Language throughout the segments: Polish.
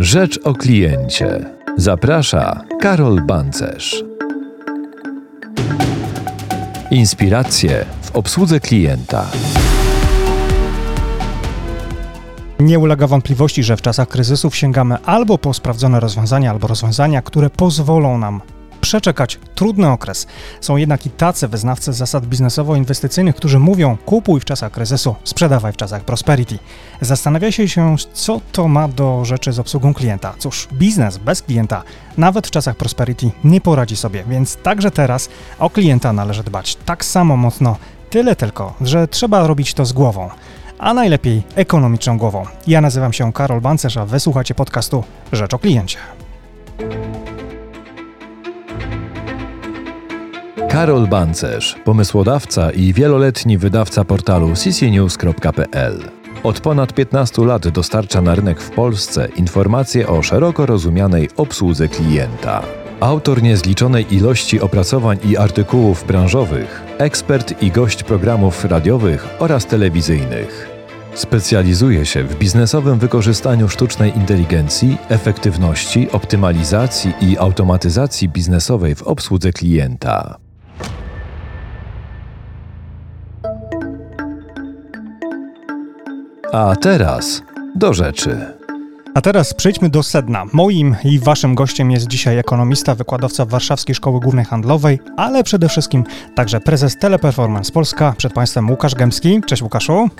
Rzecz o kliencie. Zaprasza Karol Bancerz. Inspiracje w obsłudze klienta. Nie ulega wątpliwości, że w czasach kryzysów sięgamy albo po sprawdzone rozwiązania, albo rozwiązania, które pozwolą nam przeczekać trudny okres. Są jednak i tacy wyznawcy zasad biznesowo-inwestycyjnych, którzy mówią: kupuj w czasach kryzysu, sprzedawaj w czasach prosperity. Zastanawia się, co to ma do rzeczy z obsługą klienta. Cóż, biznes bez klienta, nawet w czasach prosperity, nie poradzi sobie, więc także teraz o klienta należy dbać tak samo mocno. Tyle tylko, że trzeba robić to z głową a najlepiej ekonomiczną głową. Ja nazywam się Karol Bancerz, a wysłuchacie podcastu Rzecz o Kliencie. Karol Bancerz, pomysłodawca i wieloletni wydawca portalu ccnews.pl. Od ponad 15 lat dostarcza na rynek w Polsce informacje o szeroko rozumianej obsłudze klienta. Autor niezliczonej ilości opracowań i artykułów branżowych, ekspert i gość programów radiowych oraz telewizyjnych. Specjalizuje się w biznesowym wykorzystaniu sztucznej inteligencji, efektywności, optymalizacji i automatyzacji biznesowej w obsłudze klienta. A teraz do rzeczy. A teraz przejdźmy do sedna. Moim i waszym gościem jest dzisiaj ekonomista, wykładowca Warszawskiej Szkoły Głównej Handlowej, ale przede wszystkim także prezes Teleperformance Polska. Przed państwem Łukasz Gębski. Cześć Łukaszu.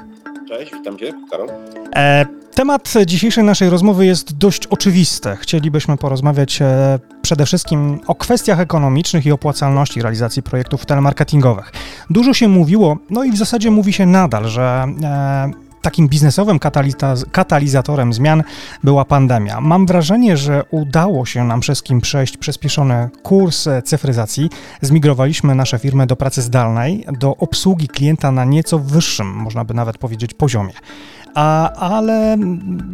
Cześć, witam cię, Karol. E, temat dzisiejszej naszej rozmowy jest dość oczywisty. Chcielibyśmy porozmawiać e, przede wszystkim o kwestiach ekonomicznych i opłacalności realizacji projektów telemarketingowych. Dużo się mówiło, no i w zasadzie mówi się nadal, że e, takim biznesowym katalizatorem zmian była pandemia. Mam wrażenie, że udało się nam wszystkim przejść przyspieszony kurs cyfryzacji. Zmigrowaliśmy nasze firmy do pracy zdalnej, do obsługi klienta na nieco wyższym, można by nawet powiedzieć, poziomie. A, ale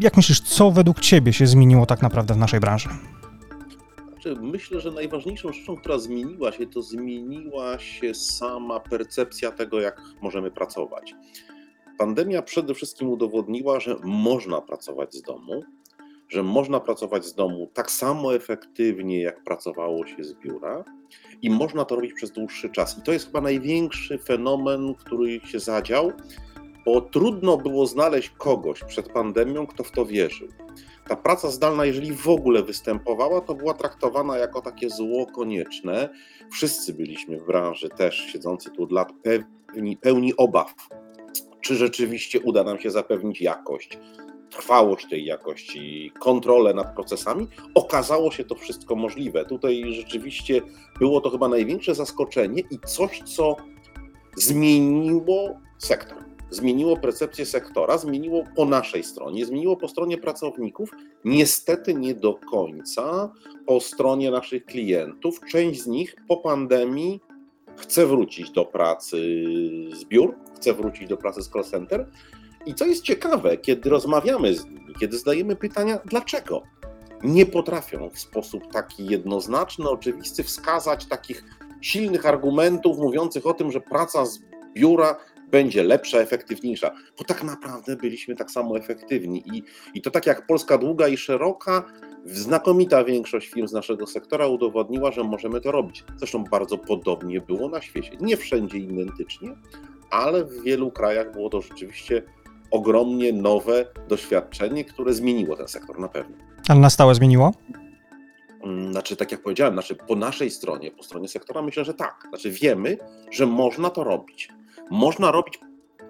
jak myślisz, co według Ciebie się zmieniło tak naprawdę w naszej branży? Znaczy, myślę, że najważniejszą rzeczą, która zmieniła się, to zmieniła się sama percepcja tego, jak możemy pracować. Pandemia przede wszystkim udowodniła, że można pracować z domu, że można pracować z domu tak samo efektywnie, jak pracowało się z biura, i można to robić przez dłuższy czas. I to jest chyba największy fenomen, który się zadział, bo trudno było znaleźć kogoś przed pandemią, kto w to wierzył. Ta praca zdalna, jeżeli w ogóle występowała, to była traktowana jako takie zło konieczne. Wszyscy byliśmy w branży też siedzący tu od lat pełni, pełni obaw czy rzeczywiście uda nam się zapewnić jakość, trwałość tej jakości, kontrolę nad procesami. Okazało się to wszystko możliwe. Tutaj rzeczywiście było to chyba największe zaskoczenie i coś, co zmieniło sektor. Zmieniło percepcję sektora, zmieniło po naszej stronie, zmieniło po stronie pracowników, niestety nie do końca po stronie naszych klientów. Część z nich po pandemii chce wrócić do pracy z biur, chce wrócić do pracy z call center. I co jest ciekawe, kiedy rozmawiamy z nimi, kiedy zadajemy pytania, dlaczego nie potrafią w sposób taki jednoznaczny, oczywisty wskazać takich silnych argumentów mówiących o tym, że praca z biura będzie lepsza, efektywniejsza, bo tak naprawdę byliśmy tak samo efektywni. I, i to tak jak Polska długa i szeroka, Znakomita większość firm z naszego sektora udowodniła, że możemy to robić. Zresztą bardzo podobnie było na świecie. Nie wszędzie identycznie, ale w wielu krajach było to rzeczywiście ogromnie nowe doświadczenie, które zmieniło ten sektor na pewno. Ale na stałe zmieniło? Mm, znaczy, tak jak powiedziałem, znaczy po naszej stronie, po stronie sektora, myślę, że tak. Znaczy, wiemy, że można to robić. Można robić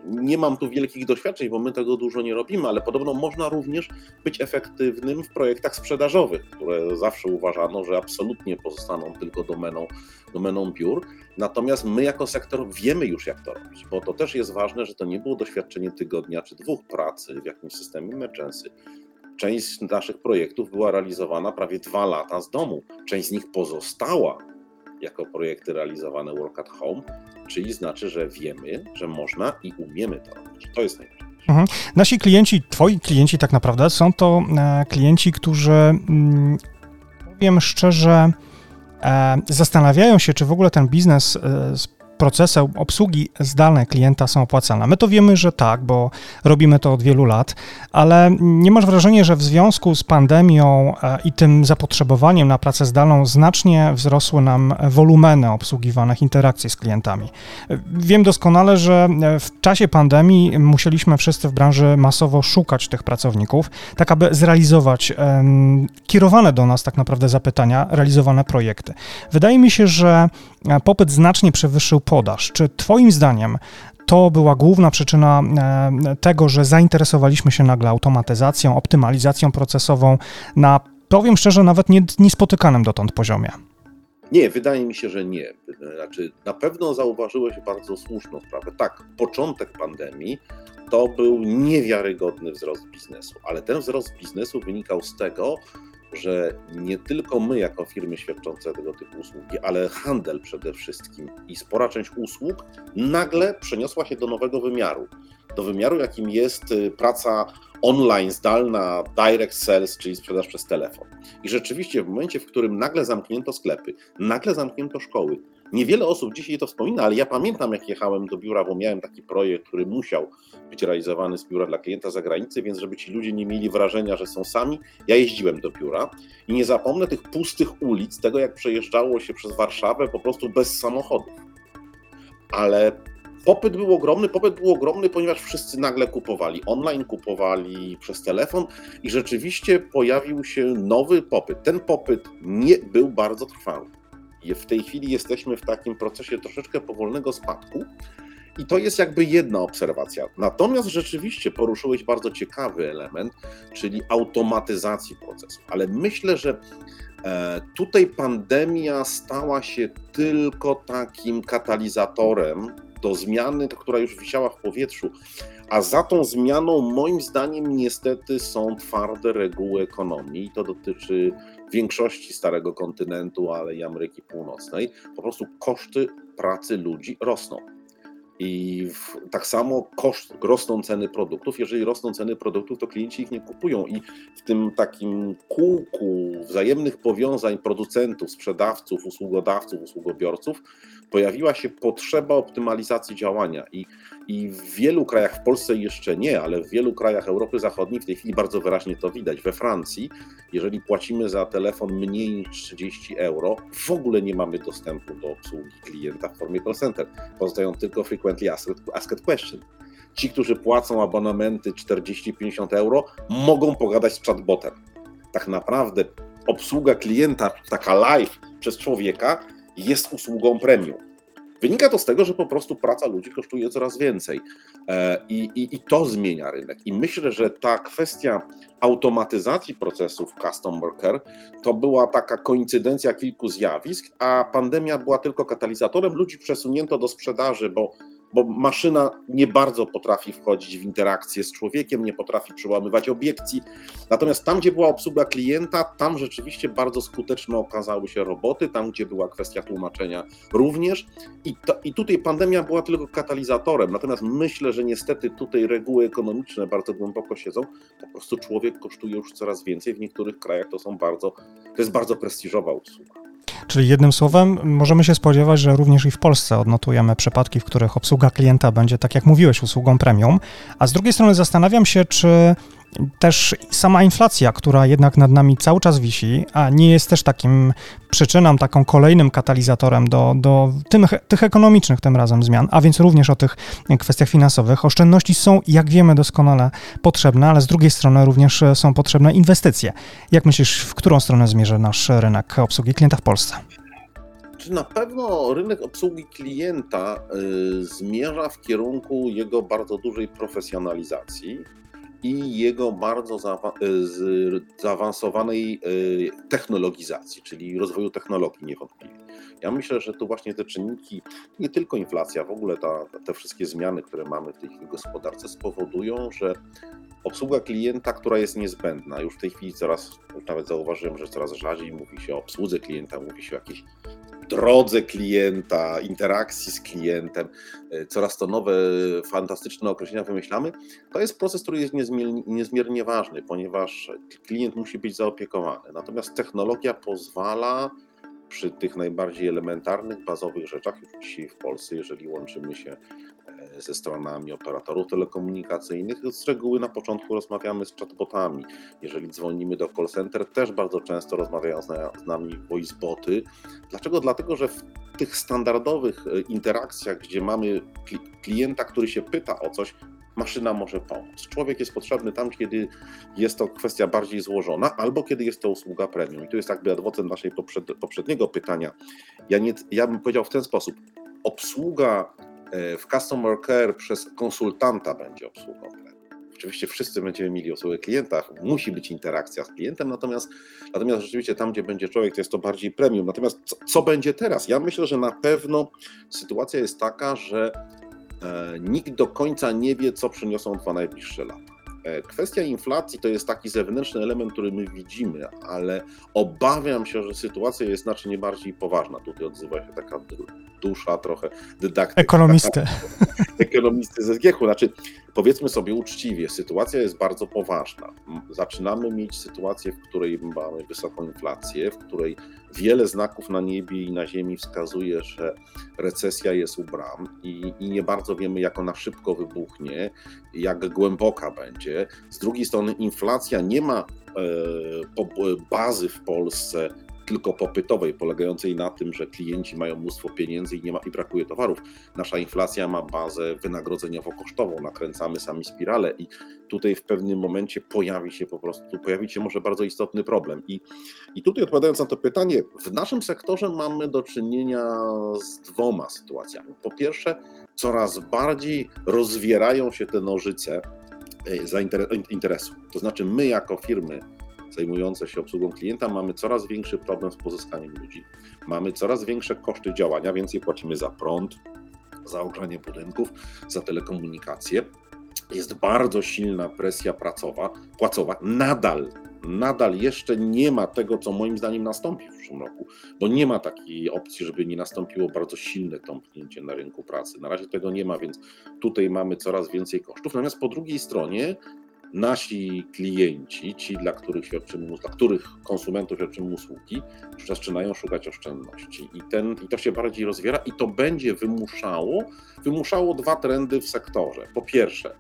nie mam tu wielkich doświadczeń, bo my tego dużo nie robimy, ale podobno można również być efektywnym w projektach sprzedażowych, które zawsze uważano, że absolutnie pozostaną tylko domeną, domeną biur. Natomiast my jako sektor wiemy już, jak to robić, bo to też jest ważne, że to nie było doświadczenie tygodnia czy dwóch pracy w jakimś systemie emergency. Część naszych projektów była realizowana prawie dwa lata z domu. Część z nich pozostała jako projekty realizowane work at home, czyli znaczy, że wiemy, że można i umiemy to robić. To jest najważniejsze. Mhm. Nasi klienci, twoi klienci tak naprawdę, są to e, klienci, którzy, mm, powiem szczerze, e, zastanawiają się, czy w ogóle ten biznes e, procesy obsługi zdalnej klienta są opłacalne. My to wiemy, że tak, bo robimy to od wielu lat, ale nie masz wrażenia, że w związku z pandemią e, i tym zapotrzebowaniem na pracę zdalną znacznie wzrosły nam wolumeny obsługiwanych interakcji z klientami. Wiem doskonale, że w czasie pandemii musieliśmy wszyscy w branży masowo szukać tych pracowników, tak aby zrealizować um, kierowane do nas tak naprawdę zapytania, realizowane projekty. Wydaje mi się, że popyt znacznie przewyższył podaż. Czy Twoim zdaniem to była główna przyczyna e, tego, że zainteresowaliśmy się nagle automatyzacją, optymalizacją procesową na, powiem szczerze, nawet nie, niespotykanym dotąd poziomie? Nie, wydaje mi się, że nie. Znaczy, na pewno zauważyłeś bardzo słuszną sprawę. Tak, początek pandemii to był niewiarygodny wzrost biznesu, ale ten wzrost biznesu wynikał z tego, że nie tylko my, jako firmy świadczące tego typu usługi, ale handel przede wszystkim i spora część usług nagle przeniosła się do nowego wymiaru. Do wymiaru, jakim jest y, praca online, zdalna, direct sales, czyli sprzedaż przez telefon. I rzeczywiście w momencie, w którym nagle zamknięto sklepy, nagle zamknięto szkoły, Niewiele osób dzisiaj to wspomina, ale ja pamiętam, jak jechałem do biura, bo miałem taki projekt, który musiał być realizowany z biura dla klienta za granicę, więc żeby ci ludzie nie mieli wrażenia, że są sami, ja jeździłem do biura i nie zapomnę tych pustych ulic, tego jak przejeżdżało się przez Warszawę po prostu bez samochodów. Ale popyt był ogromny, popyt był ogromny, ponieważ wszyscy nagle kupowali online, kupowali przez telefon i rzeczywiście pojawił się nowy popyt. Ten popyt nie był bardzo trwały. W tej chwili jesteśmy w takim procesie troszeczkę powolnego spadku. I to jest jakby jedna obserwacja. Natomiast rzeczywiście poruszyłeś bardzo ciekawy element, czyli automatyzacji procesu. Ale myślę, że e, tutaj pandemia stała się tylko takim katalizatorem do zmiany, która już wisiała w powietrzu. A za tą zmianą, moim zdaniem, niestety są twarde reguły ekonomii. I to dotyczy większości Starego Kontynentu, ale i Ameryki Północnej, po prostu koszty pracy ludzi rosną. I w, tak samo koszt, rosną ceny produktów. Jeżeli rosną ceny produktów, to klienci ich nie kupują. I w tym takim kółku wzajemnych powiązań producentów, sprzedawców, usługodawców, usługobiorców pojawiła się potrzeba optymalizacji działania. I i w wielu krajach, w Polsce jeszcze nie, ale w wielu krajach Europy Zachodniej w tej chwili bardzo wyraźnie to widać. We Francji, jeżeli płacimy za telefon mniej niż 30 euro, w ogóle nie mamy dostępu do obsługi klienta w formie call center. Pozostają tylko frequently asked, asked. Ci, którzy płacą abonamenty 40-50 euro, mogą pogadać z chatbotem. Tak naprawdę obsługa klienta, taka live przez człowieka, jest usługą premium. Wynika to z tego, że po prostu praca ludzi kosztuje coraz więcej e, i, i, i to zmienia rynek. I myślę, że ta kwestia automatyzacji procesów customer care to była taka koincydencja kilku zjawisk, a pandemia była tylko katalizatorem. Ludzi przesunięto do sprzedaży, bo bo maszyna nie bardzo potrafi wchodzić w interakcję z człowiekiem, nie potrafi przełamywać obiekcji. Natomiast tam, gdzie była obsługa klienta, tam rzeczywiście bardzo skuteczne okazały się roboty, tam, gdzie była kwestia tłumaczenia również. I, to, I tutaj pandemia była tylko katalizatorem. Natomiast myślę, że niestety tutaj reguły ekonomiczne bardzo głęboko siedzą. Po prostu człowiek kosztuje już coraz więcej. W niektórych krajach to są bardzo, to jest bardzo prestiżowa usługa. Czyli jednym słowem możemy się spodziewać, że również i w Polsce odnotujemy przypadki, w których obsługa klienta będzie, tak jak mówiłeś, usługą premium. A z drugiej strony zastanawiam się, czy też sama inflacja, która jednak nad nami cały czas wisi, a nie jest też takim przyczyną, taką kolejnym katalizatorem do, do tym, tych ekonomicznych tym razem zmian, a więc również o tych kwestiach finansowych. Oszczędności są, jak wiemy, doskonale potrzebne, ale z drugiej strony również są potrzebne inwestycje. Jak myślisz, w którą stronę zmierzy nasz rynek obsługi klienta w Polsce? Czy na pewno rynek obsługi klienta y, zmierza w kierunku jego bardzo dużej profesjonalizacji i jego bardzo zaawansowanej e, technologizacji, czyli rozwoju technologii niewątpliwie. Ja myślę, że tu właśnie te czynniki, nie tylko inflacja, w ogóle ta, te wszystkie zmiany, które mamy w tej chwili gospodarce spowodują, że obsługa klienta, która jest niezbędna, już w tej chwili coraz, nawet zauważyłem, że coraz rzadziej mówi się o obsłudze klienta, mówi się o jakiejś drodze klienta, interakcji z klientem, e, coraz to nowe, fantastyczne określenia wymyślamy, to jest proces, który jest niezmiernie ważny, ponieważ klient musi być zaopiekowany. Natomiast technologia pozwala przy tych najbardziej elementarnych, bazowych rzeczach już dzisiaj w Polsce, jeżeli łączymy się ze stronami operatorów telekomunikacyjnych, z reguły na początku rozmawiamy z chatbotami. Jeżeli dzwonimy do call center, też bardzo często rozmawiają z nami voiceboty. Dlaczego? Dlatego, że w tych standardowych e, interakcjach, gdzie mamy klienta, który się pyta o coś, maszyna może pomóc. Człowiek jest potrzebny tam, kiedy jest to kwestia bardziej złożona, albo kiedy jest to usługa premium. I tu jest jakby adwocem naszej poprzedniego pytania. Ja, nie, ja bym powiedział w ten sposób. Obsługa w customer care przez konsultanta będzie premium. Oczywiście wszyscy będziemy mieli usługę klienta, musi być interakcja z klientem, natomiast, natomiast rzeczywiście tam, gdzie będzie człowiek, to jest to bardziej premium. Natomiast co, co będzie teraz? Ja myślę, że na pewno sytuacja jest taka, że E, nikt do końca nie wie, co przyniosą dwa najbliższe lata. E, kwestia inflacji to jest taki zewnętrzny element, który my widzimy, ale obawiam się, że sytuacja jest znacznie bardziej poważna. Tutaj odzywa się taka dusza, trochę dydaktyka. Ekonomisty. Ekonomisty ze zgiechu. Znaczy, powiedzmy sobie uczciwie, sytuacja jest bardzo poważna. Zaczynamy mieć sytuację, w której mamy wysoką inflację, w której wiele znaków na niebie i na ziemi wskazuje, że recesja jest u bram i, i nie bardzo wiemy, jak ona szybko wybuchnie, jak głęboka będzie. Z drugiej strony inflacja nie ma e, bazy w Polsce tylko popytowej, polegającej na tym, że klienci mają mnóstwo pieniędzy i nie ma i brakuje towarów. Nasza inflacja ma bazę wynagrodzeniowo-kosztową, nakręcamy sami spirale i tutaj w pewnym momencie pojawi się po prostu, pojawi się może bardzo istotny problem. I, i tutaj odpowiadając na to pytanie, w naszym sektorze mamy do czynienia z dwoma sytuacjami. Po pierwsze, coraz bardziej rozwierają się te nożyce e, interesu. To znaczy my jako firmy zajmujące się obsługą klienta mamy coraz większy problem z pozyskaniem ludzi. Mamy coraz większe koszty działania, więcej płacimy za prąd, za ogrzanie budynków, za telekomunikację. Jest bardzo silna presja pracowa, płacowa. Nadal, nadal jeszcze nie ma tego, co moim zdaniem nastąpi w przyszłym roku, bo nie ma takiej opcji, żeby nie nastąpiło bardzo silne tąpnięcie na rynku pracy. Na razie tego nie ma, więc tutaj mamy coraz więcej kosztów. Natomiast po drugiej stronie nasi klienci, ci, dla których świadczymy, dla których konsumentów świadczymy usługi, zaczynają szukać oszczędności. I, ten, I to się bardziej rozwiera i to będzie wymuszało, wymuszało dwa trendy w sektorze. Po pierwsze,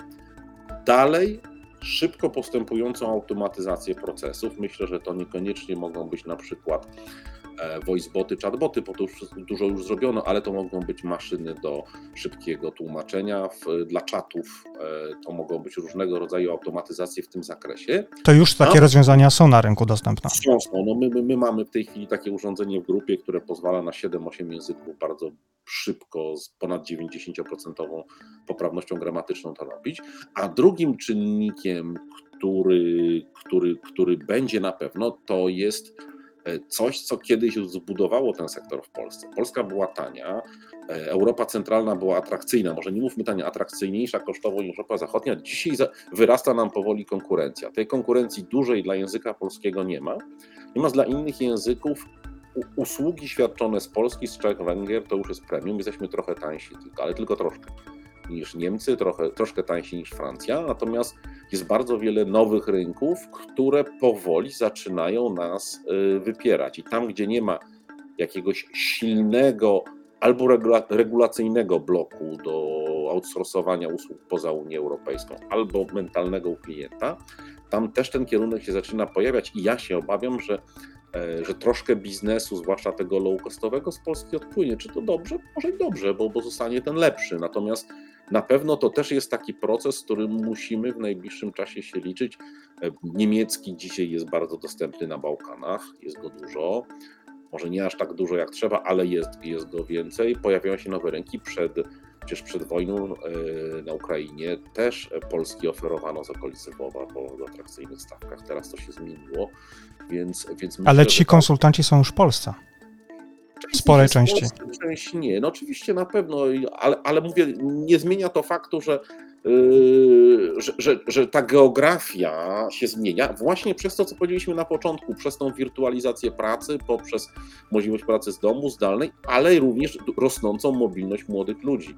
dalej szybko postępującą automatyzację procesów. Myślę, że to niekoniecznie mogą być na przykład voiceboty, chatboty, bo to już dużo już zrobiono, ale to mogą być maszyny do szybkiego tłumaczenia. Dla czatów e, to mogą być różnego rodzaju automatyzacje w tym zakresie. To już takie A, rozwiązania są na rynku dostępne. Są, są. No my, my, my mamy w tej chwili takie urządzenie w grupie, które pozwala na 7-8 języków bardzo szybko, z ponad 90% poprawnością gramatyczną to robić. A drugim czynnikiem, który, który, który będzie na pewno, to jest E, coś, co kiedyś zbudowało ten sektor w Polsce. Polska była tania, e, Europa centralna była atrakcyjna, może nie mówmy tania, atrakcyjniejsza kosztowo niż Europa Zachodnia. Dzisiaj wyrasta nam powoli konkurencja. Tej konkurencji dużej dla języka polskiego nie ma. Natomiast dla innych języków usługi świadczone z Polski, z Czech, Węgier to już jest premium. Jesteśmy trochę tańsi, ale tylko troszkę niż Niemcy, trochę, troszkę tańsi niż Francja, natomiast jest bardzo wiele nowych rynków, które powoli zaczynają nas y, wypierać. I tam, gdzie nie ma jakiegoś silnego albo regulacyjnego bloku do outsourcowania usług poza Unię Europejską, albo mentalnego u klienta, tam też ten kierunek się zaczyna pojawiać i ja się obawiam, że, e, że troszkę biznesu, zwłaszcza tego low-costowego z Polski odpłynie. Czy to dobrze? Może i dobrze, bo, bo zostanie ten lepszy. Natomiast na pewno to też jest taki proces, z którym musimy w najbliższym czasie się liczyć. E, niemiecki dzisiaj jest bardzo dostępny na Bałkanach, jest go dużo. Może nie aż tak dużo jak trzeba, ale jest, jest go więcej. Pojawiają się nowe rynki. Przed, przecież przed wojną e, na Ukrainie też Polski oferowano z okolicy Wowa po atrakcyjnych stawkach. Teraz to się zmieniło, więc, więc myślę, Ale ci konsultanci są już w Polsce sporej części. Część nie, no oczywiście na pewno, ale, ale mówię, nie zmienia to faktu, że, yy, że, że, że, ta geografia się zmienia właśnie przez to, co powiedzieliśmy na początku, przez tą wirtualizację pracy, poprzez możliwość pracy z domu, zdalnej, ale również rosnącą mobilność młodych ludzi.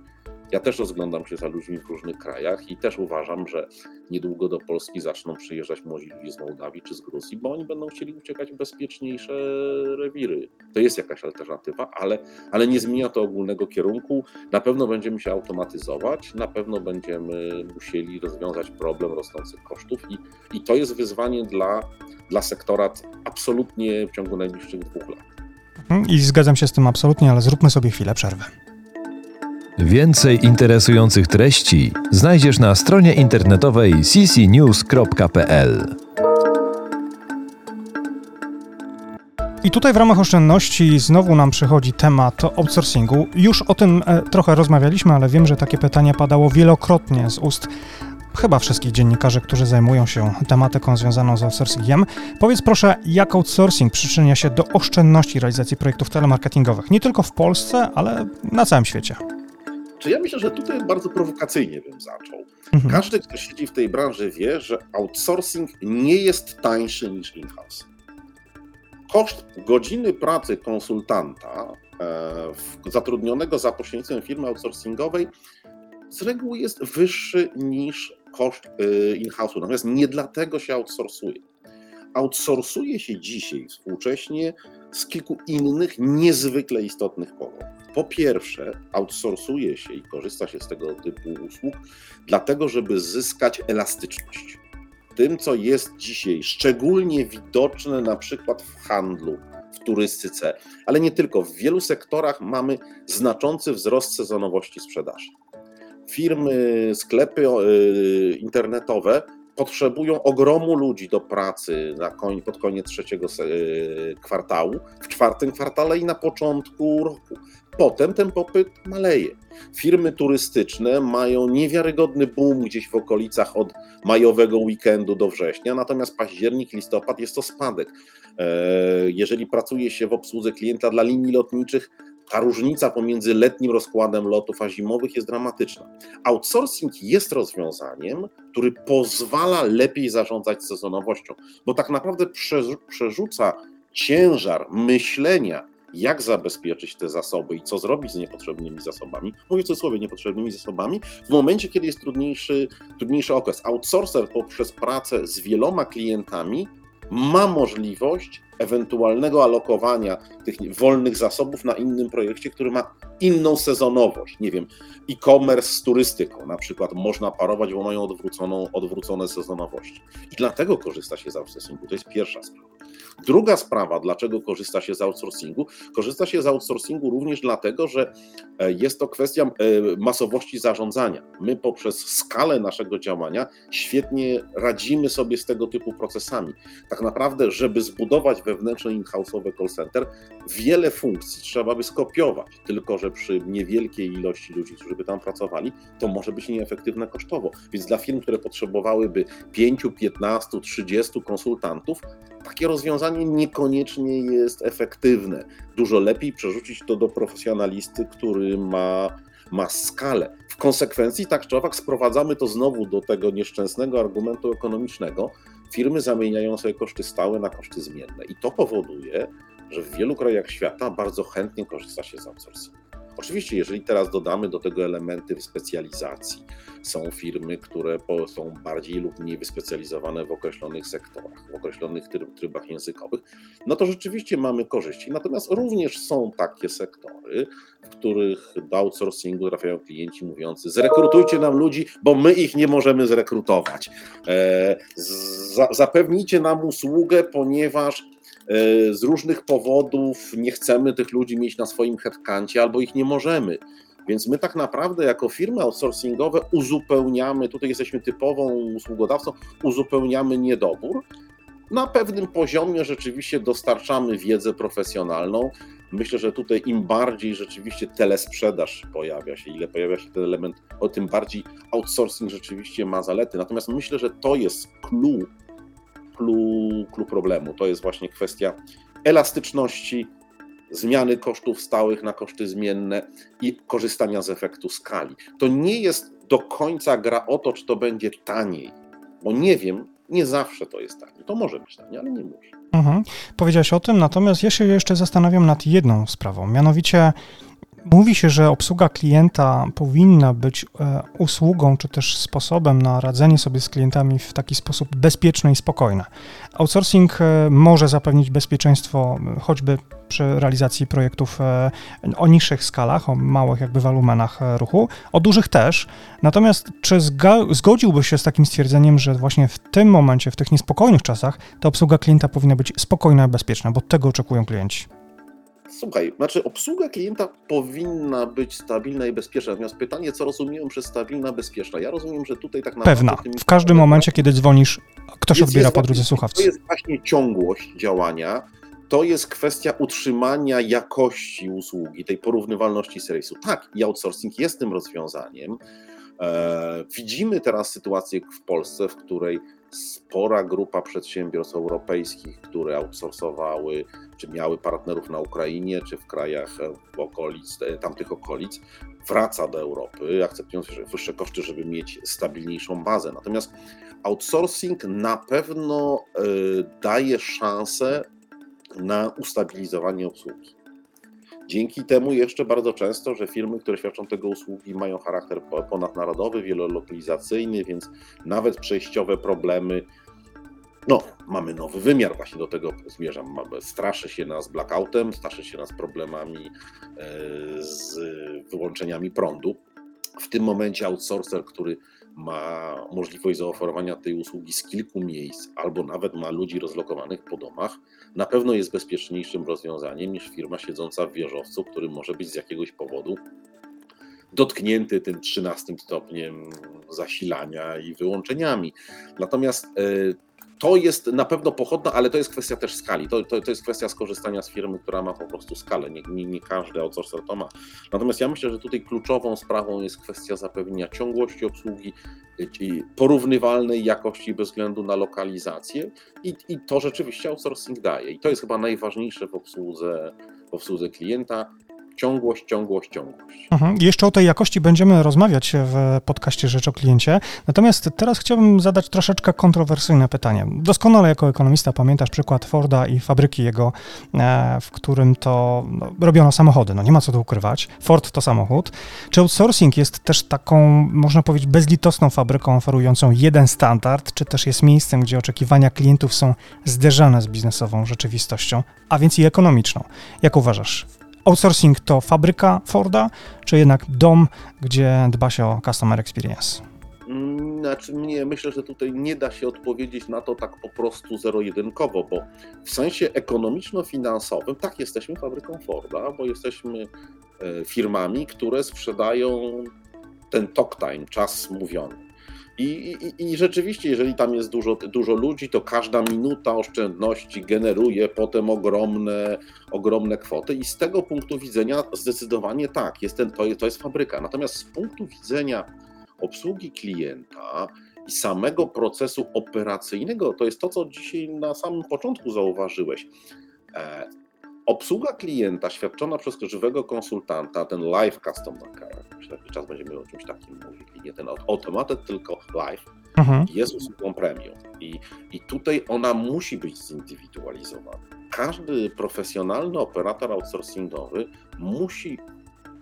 Ja też rozglądam się za ludźmi w różnych krajach i też uważam, że niedługo do Polski zaczną przyjeżdżać młodzi ludzie z Mołdawii czy z Gruzji, bo oni będą chcieli uciekać w bezpieczniejsze rewiry. To jest jakaś alternatywa, ale, ale nie zmienia to ogólnego kierunku. Na pewno będziemy się automatyzować, na pewno będziemy musieli rozwiązać problem rosnących kosztów i, i to jest wyzwanie dla, dla sektora absolutnie w ciągu najbliższych dwóch lat. Mhm, I zgadzam się z tym absolutnie, ale zróbmy sobie chwilę przerwy. Więcej interesujących treści znajdziesz na stronie internetowej ccnews.pl. I tutaj w ramach oszczędności znowu nam przychodzi temat outsourcingu. Już o tym e, trochę rozmawialiśmy, ale wiem, że takie pytanie padało wielokrotnie z ust chyba wszystkich dziennikarzy, którzy zajmują się tematyką związaną z outsourcingiem. Powiedz proszę, jak outsourcing przyczynia się do oszczędności realizacji projektów telemarketingowych, nie tylko w Polsce, ale na całym świecie. Czy ja myślę, że tutaj bardzo prowokacyjnie bym zaczął. Mhm. Każdy, kto siedzi w tej branży, wie, że outsourcing nie jest tańszy niż in-house. Koszt godziny pracy konsultanta e, zatrudnionego za pośrednictwem firmy outsourcingowej z reguły jest wyższy niż koszt e, in-house'u. Natomiast nie dlatego się outsourcuje. Outsourcuje się dzisiaj współcześnie z kilku innych niezwykle istotnych powodów. Po pierwsze, outsourcuje się i korzysta się z tego typu usług, dlatego żeby zyskać elastyczność. Tym, co jest dzisiaj szczególnie widoczne na przykład w handlu, w turystyce, ale nie tylko. W wielu sektorach mamy znaczący wzrost sezonowości sprzedaży. Firmy, sklepy e, internetowe potrzebują ogromu ludzi do pracy na koń, pod koniec trzeciego e, kwartału, w czwartym kwartale i na początku roku. Potem ten popyt maleje. Firmy turystyczne mają niewiarygodny boom gdzieś w okolicach od majowego weekendu do września, natomiast październik, listopad jest to spadek. E, jeżeli pracuje się w obsłudze klienta dla linii lotniczych, ta różnica pomiędzy letnim rozkładem lotów a zimowych jest dramatyczna. Outsourcing jest rozwiązaniem, który pozwala lepiej zarządzać sezonowością, bo tak naprawdę przerzuca ciężar myślenia, jak zabezpieczyć te zasoby i co zrobić z niepotrzebnymi zasobami, mówię w cudzysłowie niepotrzebnymi zasobami, w momencie, kiedy jest trudniejszy, trudniejszy okres. Outsourcer poprzez pracę z wieloma klientami ma możliwość ewentualnego alokowania tych wolnych zasobów na innym projekcie, który ma inną sezonowość. Nie wiem, e-commerce z turystyką na przykład można parować, bo mają odwróconą, odwrócone sezonowości. I dlatego korzysta się z outsourcingu. To jest pierwsza sprawa. Druga sprawa, dlaczego korzysta się z outsourcingu? Korzysta się z outsourcingu również dlatego, że e, jest to kwestia e, masowości zarządzania. My poprzez skalę naszego działania świetnie radzimy sobie z tego typu procesami. Tak naprawdę, żeby zbudować wewnętrzne in-house'owe call center, wiele funkcji trzeba by skopiować, tylko że przy niewielkiej ilości ludzi, którzy by tam pracowali, to może być nieefektywne kosztowo. Więc dla firm, które potrzebowałyby 5, 15, 30 konsultantów, takie rozwiązanie niekoniecznie jest efektywne. Dużo lepiej przerzucić to do profesjonalisty, który ma, ma skalę. W konsekwencji, tak czy owak, sprowadzamy to znowu do tego nieszczęsnego argumentu ekonomicznego. Firmy zamieniają sobie koszty stałe na koszty zmienne, i to powoduje, że w wielu krajach świata bardzo chętnie korzysta się z outsourcingu. Oczywiście, jeżeli teraz dodamy do tego elementy specjalizacji, są firmy, które są bardziej lub mniej wyspecjalizowane w określonych sektorach, w określonych trybach językowych, no to rzeczywiście mamy korzyści. Natomiast również są takie sektory, w których do outsourcingu trafiają klienci mówiący: zrekrutujcie nam ludzi, bo my ich nie możemy zrekrutować. E, zapewnijcie nam usługę, ponieważ z różnych powodów nie chcemy tych ludzi mieć na swoim headkancie albo ich nie możemy. Więc my tak naprawdę jako firmy outsourcingowe uzupełniamy, tutaj jesteśmy typową usługodawcą, uzupełniamy niedobór. Na pewnym poziomie rzeczywiście dostarczamy wiedzę profesjonalną. Myślę, że tutaj im bardziej rzeczywiście telesprzedaż pojawia się, ile pojawia się ten element, o tym bardziej outsourcing rzeczywiście ma zalety. Natomiast myślę, że to jest clue clue problemu. To jest właśnie kwestia elastyczności, zmiany kosztów stałych na koszty zmienne i korzystania z efektu skali. To nie jest do końca gra o to, czy to będzie taniej, bo nie wiem, nie zawsze to jest tanie. To może być tanie, ale nie musi. Mhm. Powiedziałeś o tym, natomiast ja się jeszcze zastanawiam nad jedną sprawą, mianowicie Mówi się, że obsługa klienta powinna być e, usługą czy też sposobem na radzenie sobie z klientami w taki sposób bezpieczny i spokojny. Outsourcing e, może zapewnić bezpieczeństwo choćby przy realizacji projektów e, o niższych skalach, o małych jakby wolumenach ruchu, o dużych też. Natomiast czy zgodziłby się z takim stwierdzeniem, że właśnie w tym momencie, w tych niespokojnych czasach, ta obsługa klienta powinna być spokojna i bezpieczna, bo tego oczekują klienci? Słuchaj, znaczy obsługa klienta powinna być stabilna i bezpieczna. Natomiast pytanie, co rozumiem przez stabilna, bezpieczna? Ja rozumiem, że tutaj tak naprawdę. Pewna. W każdym momencie, kiedy dzwonisz, ktoś jest, odbiera po drodze słuchawcy. To jest właśnie ciągłość działania. To jest kwestia utrzymania jakości usługi, tej porównywalności serwisu. Tak, i outsourcing jest tym rozwiązaniem. E, widzimy teraz sytuację w Polsce, w której spora grupa przedsiębiorstw europejskich, które outsourcowały, czy miały partnerów na Ukrainie, czy w krajach w okolic, e, tamtych okolic, wraca do Europy, akceptując wyższe koszty, żeby mieć stabilniejszą bazę. Natomiast outsourcing na pewno e, daje szansę na ustabilizowanie obsługi. Dzięki temu jeszcze bardzo często, że firmy, które świadczą tego usługi, mają charakter ponadnarodowy, wielolokalizacyjny, więc nawet przejściowe problemy. No, mamy nowy wymiar, właśnie do tego zmierzam. Straszy się nas blackoutem, straszy się nas problemami e, z wyłączeniami prądu. W tym momencie outsourcer, który ma możliwość zaoferowania tej usługi z kilku miejsc, albo nawet ma ludzi rozlokowanych po domach, na pewno jest bezpieczniejszym rozwiązaniem niż firma siedząca w wieżowcu, który może być z jakiegoś powodu dotknięty tym 13 stopniem zasilania i wyłączeniami. Natomiast e, to jest na pewno pochodna, ale to jest kwestia też skali. To, to, to jest kwestia skorzystania z firmy, która ma po prostu skalę. Nie, nie, nie każdy outsourcer to ma. Natomiast ja myślę, że tutaj kluczową sprawą jest kwestia zapewnienia ciągłości obsługi, porównywalnej jakości bez względu na lokalizację i, i to rzeczywiście outsourcing daje. I to jest chyba najważniejsze w obsłudze, w obsłudze klienta ciągłość, ciągłość, ciągłość. Mhm. Jeszcze o tej jakości będziemy rozmawiać w podcaście Rzecz o Kliencie. Natomiast teraz chciałbym zadać troszeczkę kontrowersyjne pytanie. Doskonale jako ekonomista pamiętasz przykład Forda i fabryki jego, e, w którym to no, robiono samochody. No nie ma co tu ukrywać. Ford to samochód. Czy outsourcing jest też taką, można powiedzieć, bezlitosną fabryką oferującą jeden standard, czy też jest miejscem, gdzie oczekiwania klientów są zderzane z biznesową rzeczywistością, a więc i ekonomiczną? Jak uważasz? Outsourcing to fabryka Forda, czy jednak dom, gdzie dba się o customer experience? Znaczy, nie, myślę, że tutaj nie da się odpowiedzieć na to tak po prostu zero-jedynkowo, bo w sensie ekonomiczno-finansowym tak jesteśmy fabryką Forda, bo jesteśmy e, firmami, które sprzedają ten talk time, czas mówiony. I, i, I, rzeczywiście, jeżeli tam jest dużo, dużo ludzi, to każda minuta oszczędności generuje potem ogromne, ogromne kwoty. I z tego punktu widzenia zdecydowanie tak, jest ten, to, to jest fabryka. Natomiast z punktu widzenia obsługi klienta i samego procesu operacyjnego, to jest to, co dzisiaj na samym początku zauważyłeś. Obsługa klienta świadczona przez żywego konsultanta, ten live customer care, taki czas będziemy o czymś takim mówili, nie ten automated, tylko live, mhm. jest usługą premium. I, I tutaj ona musi być zindywidualizowana. Każdy profesjonalny operator outsourcingowy musi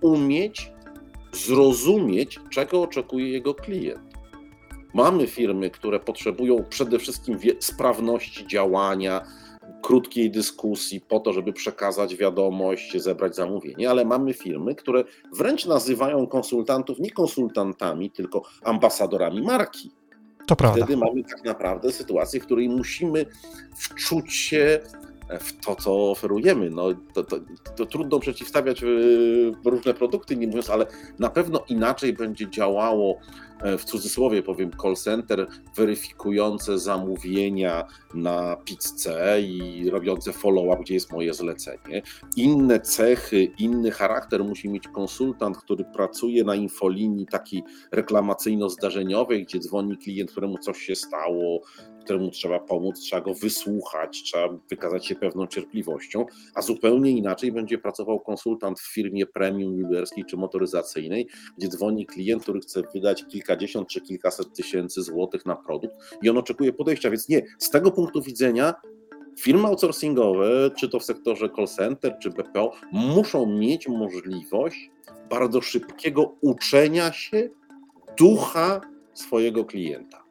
umieć zrozumieć, czego oczekuje jego klient. Mamy firmy, które potrzebują przede wszystkim sprawności działania, krótkiej dyskusji po to, żeby przekazać wiadomość, zebrać zamówienie, ale mamy firmy, które wręcz nazywają konsultantów nie konsultantami, tylko ambasadorami marki. To prawda. Wtedy mamy tak naprawdę sytuację, w której musimy wczuć się w to, co oferujemy. No, to, to, to, trudno przeciwstawiać e, różne produkty, nie mówiąc, ale na pewno inaczej będzie działało, e, w cudzysłowie powiem, call center weryfikujące zamówienia na pizzę i robiące follow-up, gdzie jest moje zlecenie. Inne cechy, inny charakter musi mieć konsultant, który pracuje na infolinii takiej reklamacyjno-zdarzeniowej, gdzie dzwoni klient, któremu coś się stało, któremu trzeba pomóc, trzeba go wysłuchać, trzeba wykazać się pewną cierpliwością, a zupełnie inaczej będzie pracował konsultant w firmie premium jubilerskiej czy motoryzacyjnej, gdzie dzwoni klient, który chce wydać kilkadziesiąt czy kilkaset tysięcy złotych na produkt i on oczekuje podejścia. Więc nie, z tego punktu widzenia Firmy outsourcingowe, czy to w sektorze call center, czy BPO, muszą mieć możliwość bardzo szybkiego uczenia się ducha swojego klienta.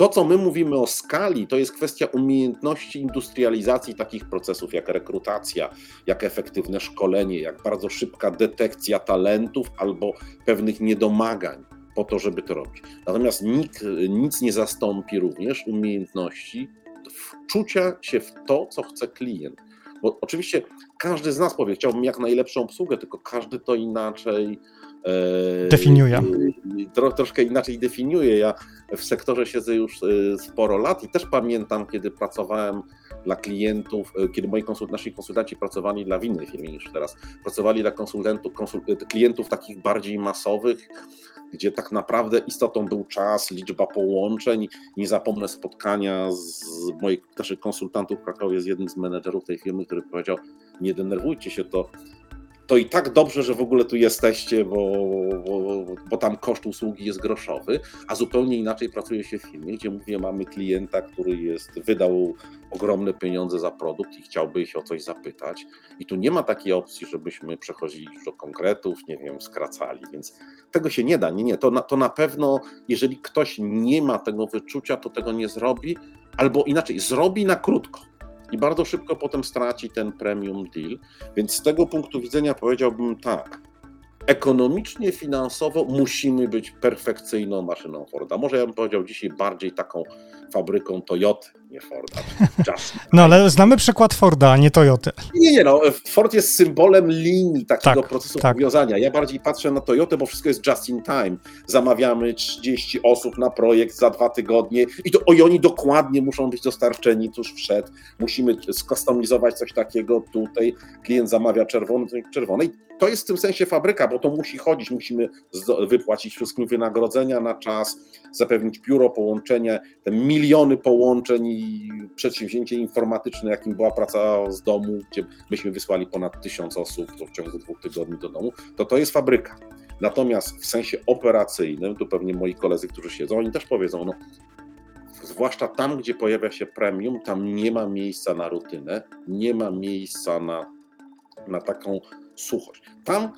To, co my mówimy o skali, to jest kwestia umiejętności industrializacji takich procesów, jak rekrutacja, jak efektywne szkolenie, jak bardzo szybka detekcja talentów albo pewnych niedomagań po to, żeby to robić. Natomiast nikt, nic nie zastąpi również umiejętności wczucia się w to, co chce klient. Bo oczywiście każdy z nas powie, chciałbym jak najlepszą obsługę, tylko każdy to inaczej definiuje. Tro, troszkę inaczej definiuje. Ja w sektorze siedzę już e, sporo lat i też pamiętam, kiedy pracowałem dla klientów, e, kiedy moi konsult, nasi konsultanci pracowali dla w innej firmie niż teraz, pracowali dla konsultantów, konsul, klientów takich bardziej masowych, gdzie tak naprawdę istotą był czas, liczba połączeń. Nie zapomnę spotkania z moich naszych konsultantów w Krakowie z jednym z menedżerów tej firmy, który powiedział: Nie denerwujcie się, to to i tak dobrze, że w ogóle tu jesteście, bo, bo, bo, tam koszt usługi jest groszowy, a zupełnie inaczej pracuje się w firmie, gdzie mówię, mamy klienta, który jest, wydał ogromne pieniądze za produkt i chciałby się o coś zapytać. I tu nie ma takiej opcji, żebyśmy przechodzili już do konkretów, nie wiem, skracali, więc tego się nie da. Nie, nie, to na, to na pewno, jeżeli ktoś nie ma tego wyczucia, to tego nie zrobi, albo inaczej, zrobi na krótko i bardzo szybko potem straci ten premium deal. Więc z tego punktu widzenia powiedziałbym tak. Ekonomicznie, finansowo musimy być perfekcyjną maszyną Forda. Może ja bym powiedział dzisiaj bardziej taką fabryką Toyota, nie Forda. no ale znamy przykład Forda, a nie Toyoty. Nie, nie, no. Ford jest symbolem linii takiego tak, procesu tak. powiązania. Ja bardziej patrzę na Toyotę, bo wszystko jest just in time. Zamawiamy 30 osób na projekt za dwa tygodnie i, to, i oni dokładnie muszą być dostarczeni tuż przed. Musimy skustomizować coś takiego tutaj. Klient zamawia czerwony, czerwony. To jest w tym sensie fabryka, bo to musi chodzić. Musimy wypłacić wszystkim wynagrodzenia na czas, zapewnić biuro, połączenie, te miliony połączeń i przedsięwzięcie informatyczne, jakim była praca z domu, gdzie myśmy wysłali ponad tysiąc osób w ciągu dwóch tygodni do domu, to to jest fabryka. Natomiast w sensie operacyjnym, tu pewnie moi koledzy, którzy siedzą, oni też powiedzą, no zwłaszcza tam, gdzie pojawia się premium, tam nie ma miejsca na rutynę, nie ma miejsca na, na taką suchość. Tam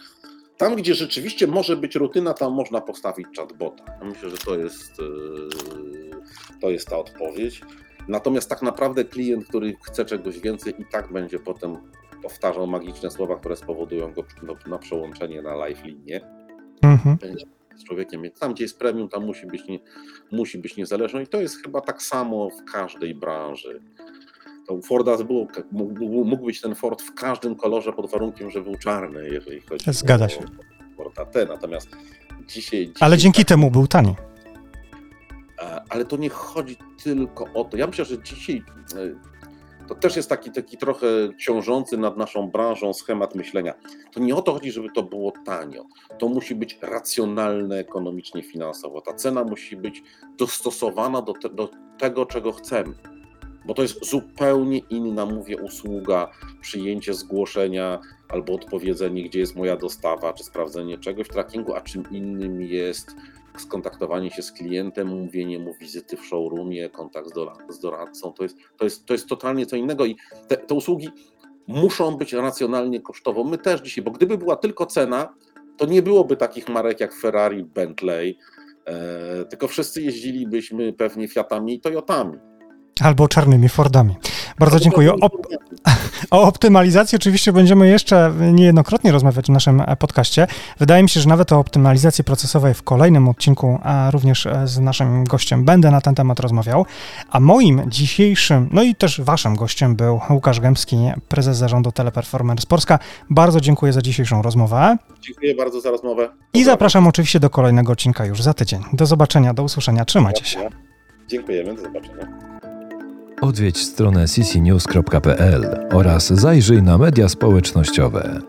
tam, gdzie rzeczywiście może być rutyna, tam można postawić chatbota. Ja myślę, że to jest, e, to jest ta odpowiedź. Natomiast tak naprawdę klient, który chce czegoś więcej, i tak będzie potem powtarzał magiczne słowa, które spowodują go na przełączenie na live linię. Mhm. Będzie z człowiekiem. Tam, gdzie jest premium, tam musi być, nie, musi być niezależny i to jest chyba tak samo w każdej branży. To Forda był, mógł, mógł być ten Ford w każdym kolorze pod warunkiem, że był czarny, jeżeli chodzi Zgadza się. o Forda T. Natomiast dzisiaj, dzisiaj Ale dzięki tak, temu był tani. Ale to nie chodzi tylko o to. Ja myślę, że dzisiaj e, to też jest taki, taki trochę ciążący nad naszą branżą schemat myślenia. To nie o to chodzi, żeby to było tanio. To musi być racjonalne ekonomicznie, finansowo. Ta cena musi być dostosowana do, te, do tego, czego chcemy bo to jest zupełnie inna, mówię, usługa, przyjęcie zgłoszenia albo odpowiedzenie, gdzie jest moja dostawa, czy sprawdzenie czegoś w trackingu, a czym innym jest skontaktowanie się z klientem, mówienie mu wizyty w showroomie, kontakt z doradcą. To jest, to jest, to jest totalnie co innego i te, te usługi muszą być racjonalnie kosztowo. My też dzisiaj, bo gdyby była tylko cena, to nie byłoby takich marek jak Ferrari, Bentley, e, tylko wszyscy jeździlibyśmy pewnie Fiatami i Toyotami. Albo czarnymi Fordami. Bardzo dziękuję. O, o, optymalizacji oczywiście będziemy jeszcze niejednokrotnie rozmawiać w naszym podcaście. Wydaje mi się, że nawet o optymalizacji procesowej w kolejnym odcinku, a również z naszym gościem będę na ten temat rozmawiał. A moim dzisiejszym, no i też waszym gościem był Łukasz Gębski, prezes zarządu Teleperformance Polska. Bardzo dziękuję za dzisiejszą rozmowę. Dziękuję bardzo za rozmowę. I zapraszam oczywiście do kolejnego odcinka już za tydzień. Do zobaczenia, do usłyszenia. Trzymajcie się. Dziękujemy, do zobaczenia. Odwiedź stronę ccnews.pl oraz zajrzyj na media społecznościowe.